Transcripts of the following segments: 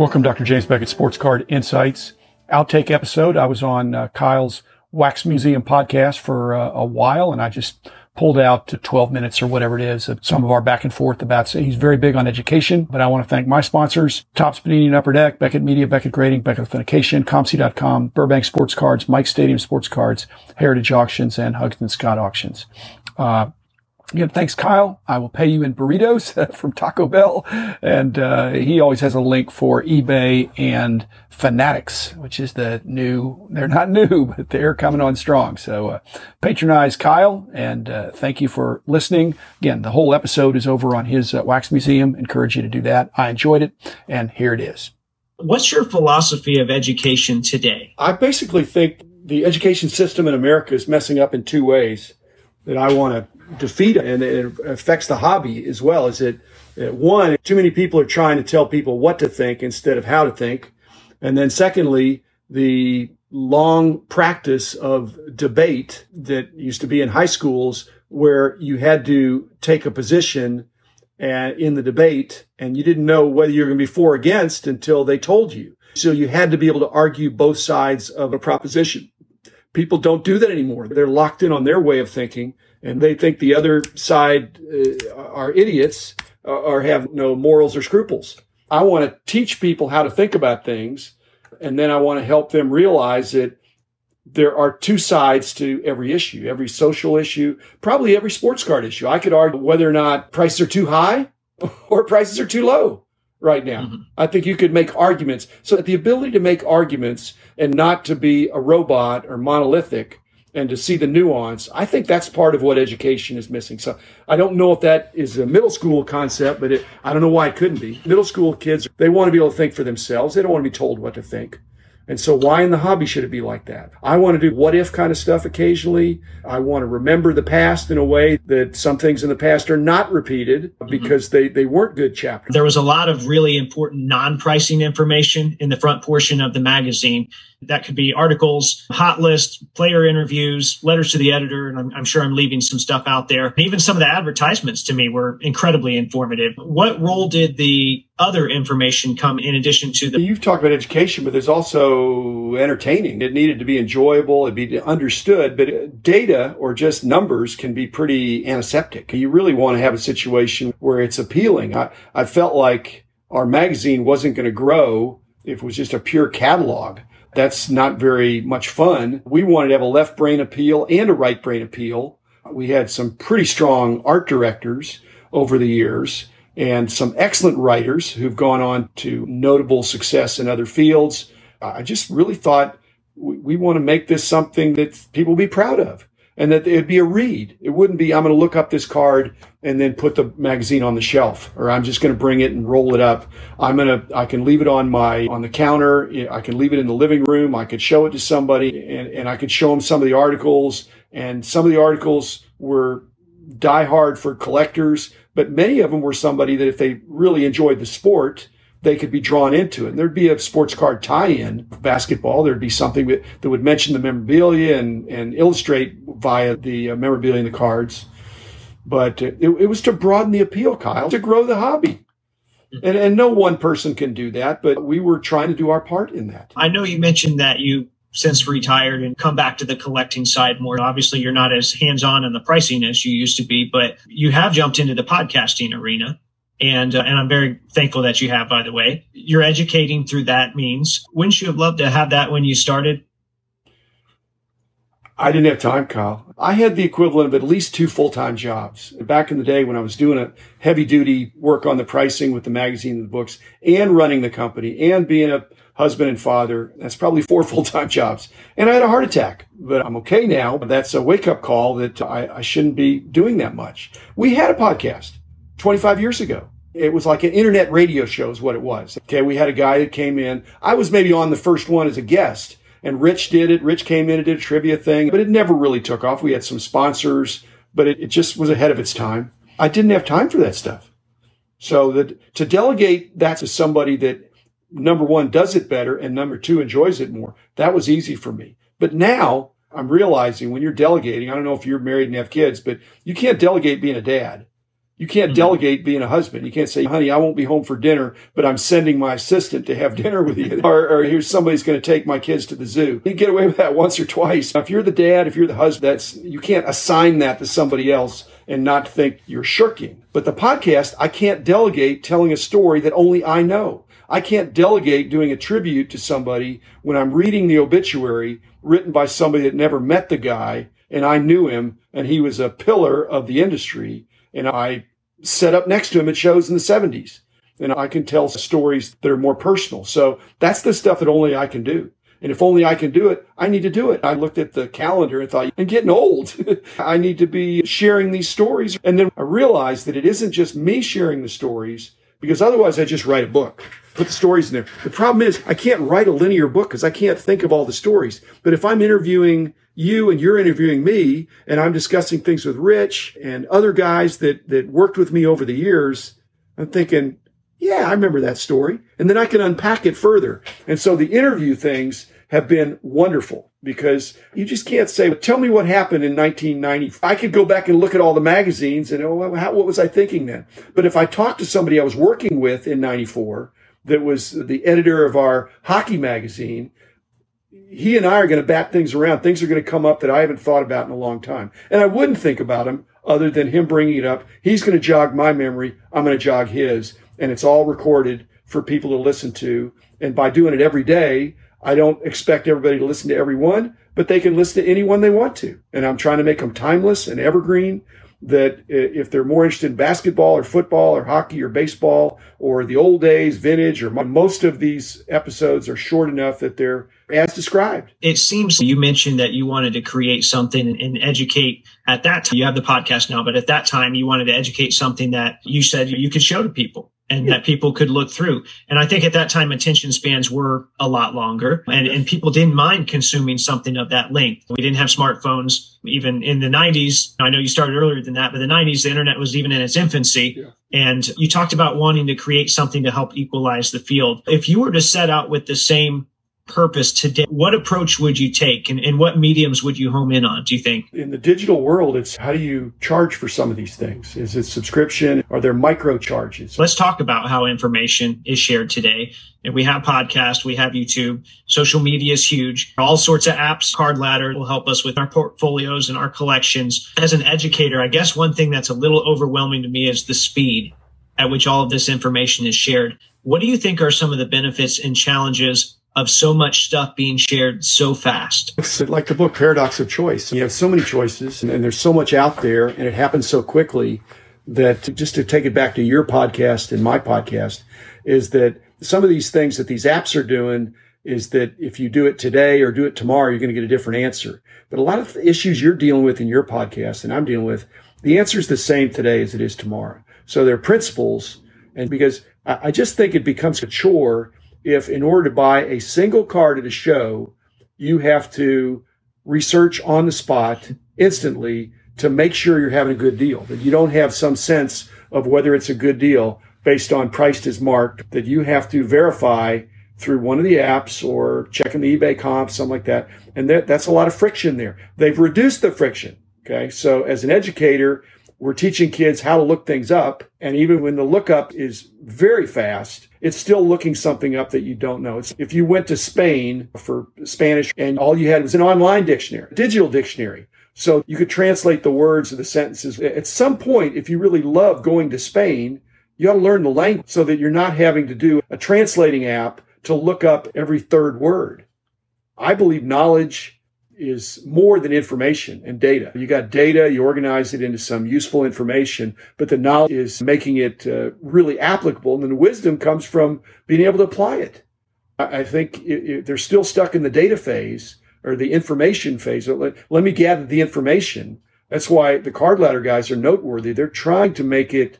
Welcome, Dr. James Beckett, Sports Card Insights. Outtake episode. I was on uh, Kyle's Wax Museum podcast for uh, a while, and I just pulled out to 12 minutes or whatever it is of some of our back and forth about. He's very big on education, but I want to thank my sponsors: Topps Panini and Upper Deck, Beckett Media, Beckett Grading, Beckett Authentication, ComC.com, Burbank Sports Cards, Mike Stadium Sports Cards, Heritage Auctions, and Huggins Scott Auctions. Uh, Again, thanks, Kyle. I will pay you in burritos from Taco Bell. And uh, he always has a link for eBay and Fanatics, which is the new, they're not new, but they're coming on strong. So uh, patronize Kyle and uh, thank you for listening. Again, the whole episode is over on his uh, Wax Museum. Encourage you to do that. I enjoyed it. And here it is. What's your philosophy of education today? I basically think the education system in America is messing up in two ways that I want to defeat and it affects the hobby as well. Is it one, too many people are trying to tell people what to think instead of how to think. And then secondly, the long practice of debate that used to be in high schools where you had to take a position and in the debate and you didn't know whether you're going to be for or against until they told you. So you had to be able to argue both sides of a proposition. People don't do that anymore. They're locked in on their way of thinking and they think the other side uh, are idiots uh, or have no morals or scruples. I want to teach people how to think about things, and then I want to help them realize that there are two sides to every issue, every social issue, probably every sports card issue. I could argue whether or not prices are too high or prices are too low right now. Mm-hmm. I think you could make arguments. So the ability to make arguments and not to be a robot or monolithic and to see the nuance. I think that's part of what education is missing. So I don't know if that is a middle school concept, but it, I don't know why it couldn't be. Middle school kids, they want to be able to think for themselves. They don't want to be told what to think. And so why in the hobby should it be like that? I want to do what if kind of stuff occasionally. I want to remember the past in a way that some things in the past are not repeated mm-hmm. because mm-hmm. they, they weren't good chapters. There was a lot of really important non-pricing information in the front portion of the magazine. That could be articles, hot list, player interviews, letters to the editor, and I'm, I'm, sure I'm leaving some stuff out there. Even some of the advertisements to me were incredibly informative. What role did the other information come in addition to the? You've talked about education, but there's also entertaining. It needed to be enjoyable, it be understood, but data or just numbers can be pretty antiseptic. You really want to have a situation where it's appealing. I, I felt like our magazine wasn't going to grow if it was just a pure catalog. That's not very much fun. We wanted to have a left brain appeal and a right brain appeal. We had some pretty strong art directors over the years and some excellent writers who've gone on to notable success in other fields. I just really thought we, we want to make this something that people will be proud of and that it'd be a read. It wouldn't be, I'm going to look up this card and then put the magazine on the shelf, or I'm just going to bring it and roll it up. I'm going to, I can leave it on my, on the counter. I can leave it in the living room. I could show it to somebody and, and I could show them some of the articles. And some of the articles were die hard for collectors, but many of them were somebody that if they really enjoyed the sport, they could be drawn into it. And there'd be a sports card tie-in basketball. There'd be something that, that would mention the memorabilia and, and illustrate via the uh, memorabilia and the cards. But it, it was to broaden the appeal, Kyle, to grow the hobby. And, and no one person can do that, but we were trying to do our part in that. I know you mentioned that you since retired and come back to the collecting side more. Obviously, you're not as hands on in the pricing as you used to be, but you have jumped into the podcasting arena and uh, and I'm very thankful that you have. By the way, you're educating through that means. Wouldn't you have loved to have that when you started? I didn't have time, Kyle. I had the equivalent of at least two full time jobs back in the day when I was doing a heavy duty work on the pricing with the magazine and the books, and running the company, and being a husband and father. That's probably four full time jobs. And I had a heart attack, but I'm okay now. But that's a wake up call that I, I shouldn't be doing that much. We had a podcast 25 years ago. It was like an internet radio show is what it was. Okay. We had a guy that came in. I was maybe on the first one as a guest and Rich did it. Rich came in and did a trivia thing, but it never really took off. We had some sponsors, but it, it just was ahead of its time. I didn't have time for that stuff. So that to delegate that to somebody that number one does it better and number two enjoys it more, that was easy for me. But now I'm realizing when you're delegating, I don't know if you're married and have kids, but you can't delegate being a dad You can't mm-hmm. delegate being a husband. You can't say, honey, I won't be home for dinner, but I'm sending my assistant to have dinner with you. or, or here's somebody's going to take my kids to the zoo. You get away with that once or twice. Now, if you're the dad, if you're the husband, that's, you can't assign that to somebody else and not think you're shirking. But the podcast, I can't delegate telling a story that only I know. I can't delegate doing a tribute to somebody when I'm reading the obituary written by somebody that never met the guy and I knew him and he was a pillar of the industry and I set up next to him at shows in the 70s. And I can tell stories that are more personal. So that's the stuff that only I can do. And if only I can do it, I need to do it. I looked at the calendar and thought, I'm getting old. I need to be sharing these stories. And then I realized that it isn't just me sharing the stories because otherwise I just write a book, put the stories in there. The problem is I can't write a linear book because I can't think of all the stories. But if I'm interviewing you and you're interviewing me and I'm discussing things with Rich and other guys that, that worked with me over the years, I'm thinking, yeah, I remember that story. And then I can unpack it further. And so the interview things have been wonderful because you just can't say, tell me what happened in 1990. I could go back and look at all the magazines and, oh, how, what was I thinking then? But if I talked to somebody I was working with in 94 that was the editor of our hockey magazine, he and I are going to bat things around. Things are going to come up that I haven't thought about in a long time. And I wouldn't think about him other than him bringing it up. He's going to jog my memory. I'm going to jog his. And it's all recorded for people to listen to. And by doing it every day, I don't expect everybody to listen to every one, but they can listen to anyone they want to. And I'm trying to make them timeless and evergreen that if they're more interested in basketball or football or hockey or baseball or the old days, vintage, or most of these episodes are short enough that they're as described. It seems you mentioned that you wanted to create something and educate at that time. You have the podcast now, but at that time you wanted to educate something that you said you could show to people and that people could look through. And I think at that time, attention spans were a lot longer and, and people didn't mind consuming something of that length. We didn't have smartphones even in the 90s. I know you started earlier than that, but the 90s, the internet was even in its infancy. Yeah. And you talked about wanting to create something to help equalize the field. If you were to set out with the same purpose today, what approach would you take and, and what mediums would you home in on, do you think? In the digital world, it's how do you charge for some of these things? Is it subscription? Are there micro charges? Let's talk about how information is shared today. And we have podcast, we have YouTube, social media is huge. All sorts of apps, Card Ladder will help us with our portfolios and our collections. As an educator, I guess one thing that's a little overwhelming to me is the speed at which all of this information is shared. What do you think are some of the benefits and challenges of so much stuff being shared so fast. It's like the book Paradox of Choice. You have so many choices and, and there's so much out there and it happens so quickly that just to take it back to your podcast and my podcast is that some of these things that these apps are doing is that if you do it today or do it tomorrow, you're going to get a different answer. But a lot of the issues you're dealing with in your podcast and I'm dealing with, the answer is the same today as it is tomorrow. So there are principles. And because I just think it becomes a chore if in order to buy a single card at a show, you have to research on the spot instantly to make sure you're having a good deal, that you don't have some sense of whether it's a good deal based on priced as marked, that you have to verify through one of the apps or checking the eBay comp, something like that. And that, that's a lot of friction there. They've reduced the friction. Okay. So as an educator, we're teaching kids how to look things up. And even when the lookup is very fast, it's still looking something up that you don't know. It's, if you went to Spain for Spanish and all you had was an online dictionary, digital dictionary. So you could translate the words of the sentences. At some point, if you really love going to Spain, you ought to learn the language so that you're not having to do a translating app to look up every third word. I believe knowledge is more than information and data. You got data, you organize it into some useful information, but the knowledge is making it uh, really applicable. And then the wisdom comes from being able to apply it. I, I think it, it, they're still stuck in the data phase or the information phase. Let, let me gather the information. That's why the card ladder guys are noteworthy. They're trying to make it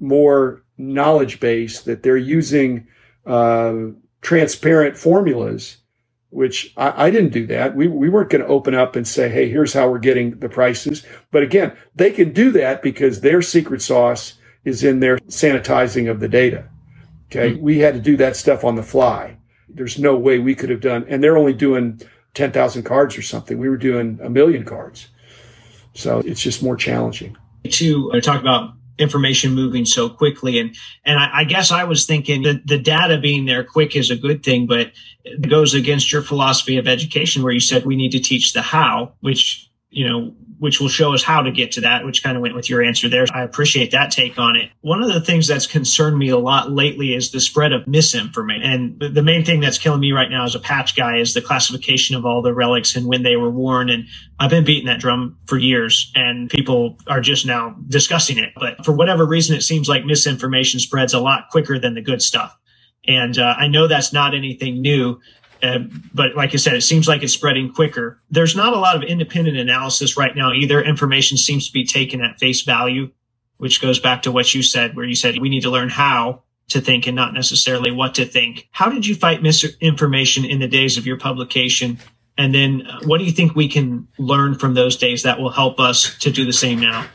more knowledge based, that they're using uh, transparent formulas which I, I, didn't do that. We, we weren't going to open up and say, hey, here's how we're getting the prices. But again, they can do that because their secret sauce is in their sanitizing of the data. Okay. Mm-hmm. We had to do that stuff on the fly. There's no way we could have done, and they're only doing 10,000 cards or something. We were doing a million cards. So it's just more challenging. To uh, talk about information moving so quickly. And, and I, I guess I was thinking that the data being there quick is a good thing, but it goes against your philosophy of education where you said we need to teach the how, which you know, which will show us how to get to that, which kind of went with your answer there. I appreciate that take on it. One of the things that's concerned me a lot lately is the spread of misinformation. And the main thing that's killing me right now as a patch guy is the classification of all the relics and when they were worn. And I've been beating that drum for years and people are just now discussing it. But for whatever reason, it seems like misinformation spreads a lot quicker than the good stuff. And uh, I know that's not anything new, uh, but like I said, it seems like it's spreading quicker. There's not a lot of independent analysis right now either. Information seems to be taken at face value, which goes back to what you said, where you said we need to learn how to think and not necessarily what to think. How did you fight misinformation in the days of your publication? And then uh, what do you think we can learn from those days that will help us to do the same now?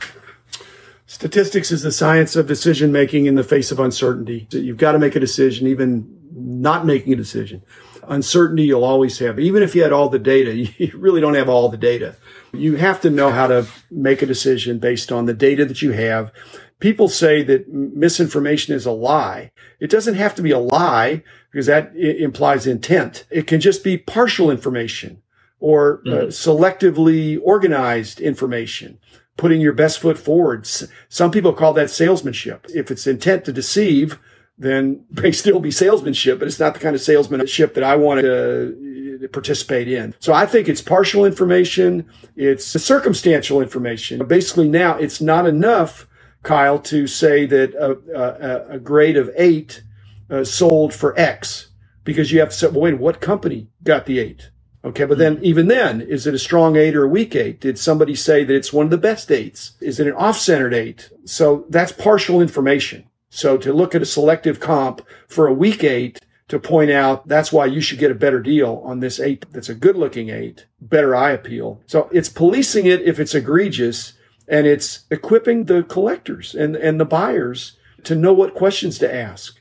Statistics is the science of decision making in the face of uncertainty. So you've got to make a decision, even not making a decision uncertainty you'll always have. Even if you had all the data, you really don't have all the data. You have to know how to make a decision based on the data that you have. People say that misinformation is a lie. It doesn't have to be a lie because that implies intent. It can just be partial information or uh, mm-hmm. selectively organized information putting your best foot forward. Some people call that salesmanship. If it's intent to deceive, then may still be salesmanship, but it's not the kind of salesmanship that I want to participate in. So I think it's partial information. It's circumstantial information. Basically now it's not enough, Kyle, to say that a, a, a grade of eight uh, sold for X because you have to say, well, wait, what company got the eight? Okay. But then even then, is it a strong eight or a weak eight? Did somebody say that it's one of the best eights? Is it an off-centered eight? So that's partial information. So to look at a selective comp for a weak eight to point out that's why you should get a better deal on this eight that's a good looking eight, better eye appeal. So it's policing it if it's egregious and it's equipping the collectors and, and the buyers to know what questions to ask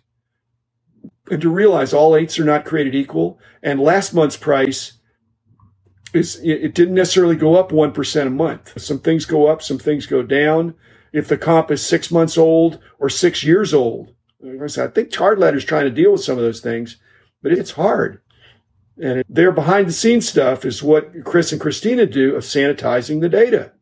and to realize all eights are not created equal. And last month's price is, it didn't necessarily go up 1% a month. Some things go up, some things go down if the comp is six months old or six years old. I think Card is trying to deal with some of those things, but it's hard. And their behind the scenes stuff is what Chris and Christina do of sanitizing the data.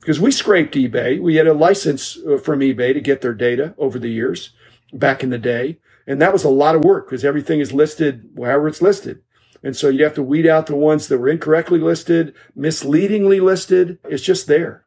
Because we scraped eBay. We had a license uh, from eBay to get their data over the years back in the day. And that was a lot of work because everything is listed wherever it's listed. And so you have to weed out the ones that were incorrectly listed, misleadingly listed. It's just there.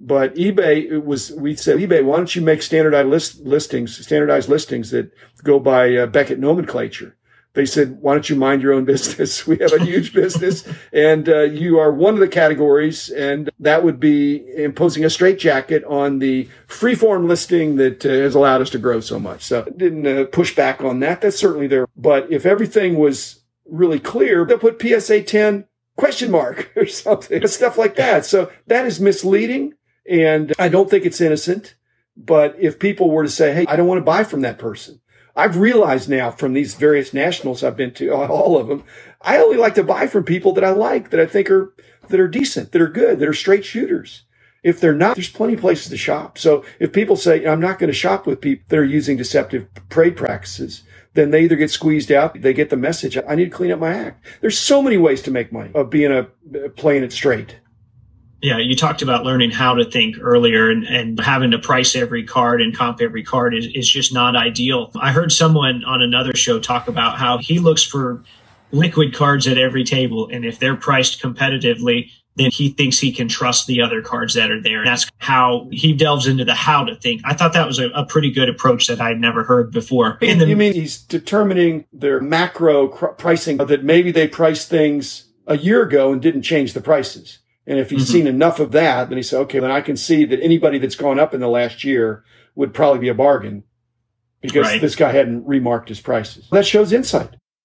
But eBay it was we said eBay, why don't you make standardized list, listings, standardized listings that go by uh, Beckett nomenclature? They said, why don't you mind your own business? We have a huge business and uh, you are one of the categories. And that would be imposing a straitjacket on the freeform listing that uh, has allowed us to grow so much. So didn't uh, push back on that. That's certainly there. But if everything was really clear, they'll put PSA 10 question mark or something, stuff like that. So that is misleading. And I don't think it's innocent. But if people were to say, Hey, I don't want to buy from that person. I've realized now from these various nationals I've been to, all of them, I only like to buy from people that I like, that I think are, that are decent, that are good, that are straight shooters. If they're not, there's plenty of places to shop. So if people say, I'm not going to shop with people that are using deceptive trade practices, then they either get squeezed out, they get the message, I need to clean up my act. There's so many ways to make money of being a, playing it straight. Yeah, you talked about learning how to think earlier and, and having to price every card and comp every card is, is just not ideal. I heard someone on another show talk about how he looks for liquid cards at every table. And if they're priced competitively, then he thinks he can trust the other cards that are there. And that's how he delves into the how to think. I thought that was a, a pretty good approach that I'd never heard before. The, you mean he's determining their macro cr- pricing that maybe they priced things a year ago and didn't change the prices. And if he's mm-hmm. seen enough of that, then he said, okay, then I can see that anybody that's gone up in the last year would probably be a bargain because right. this guy hadn't remarked his prices. That shows insight.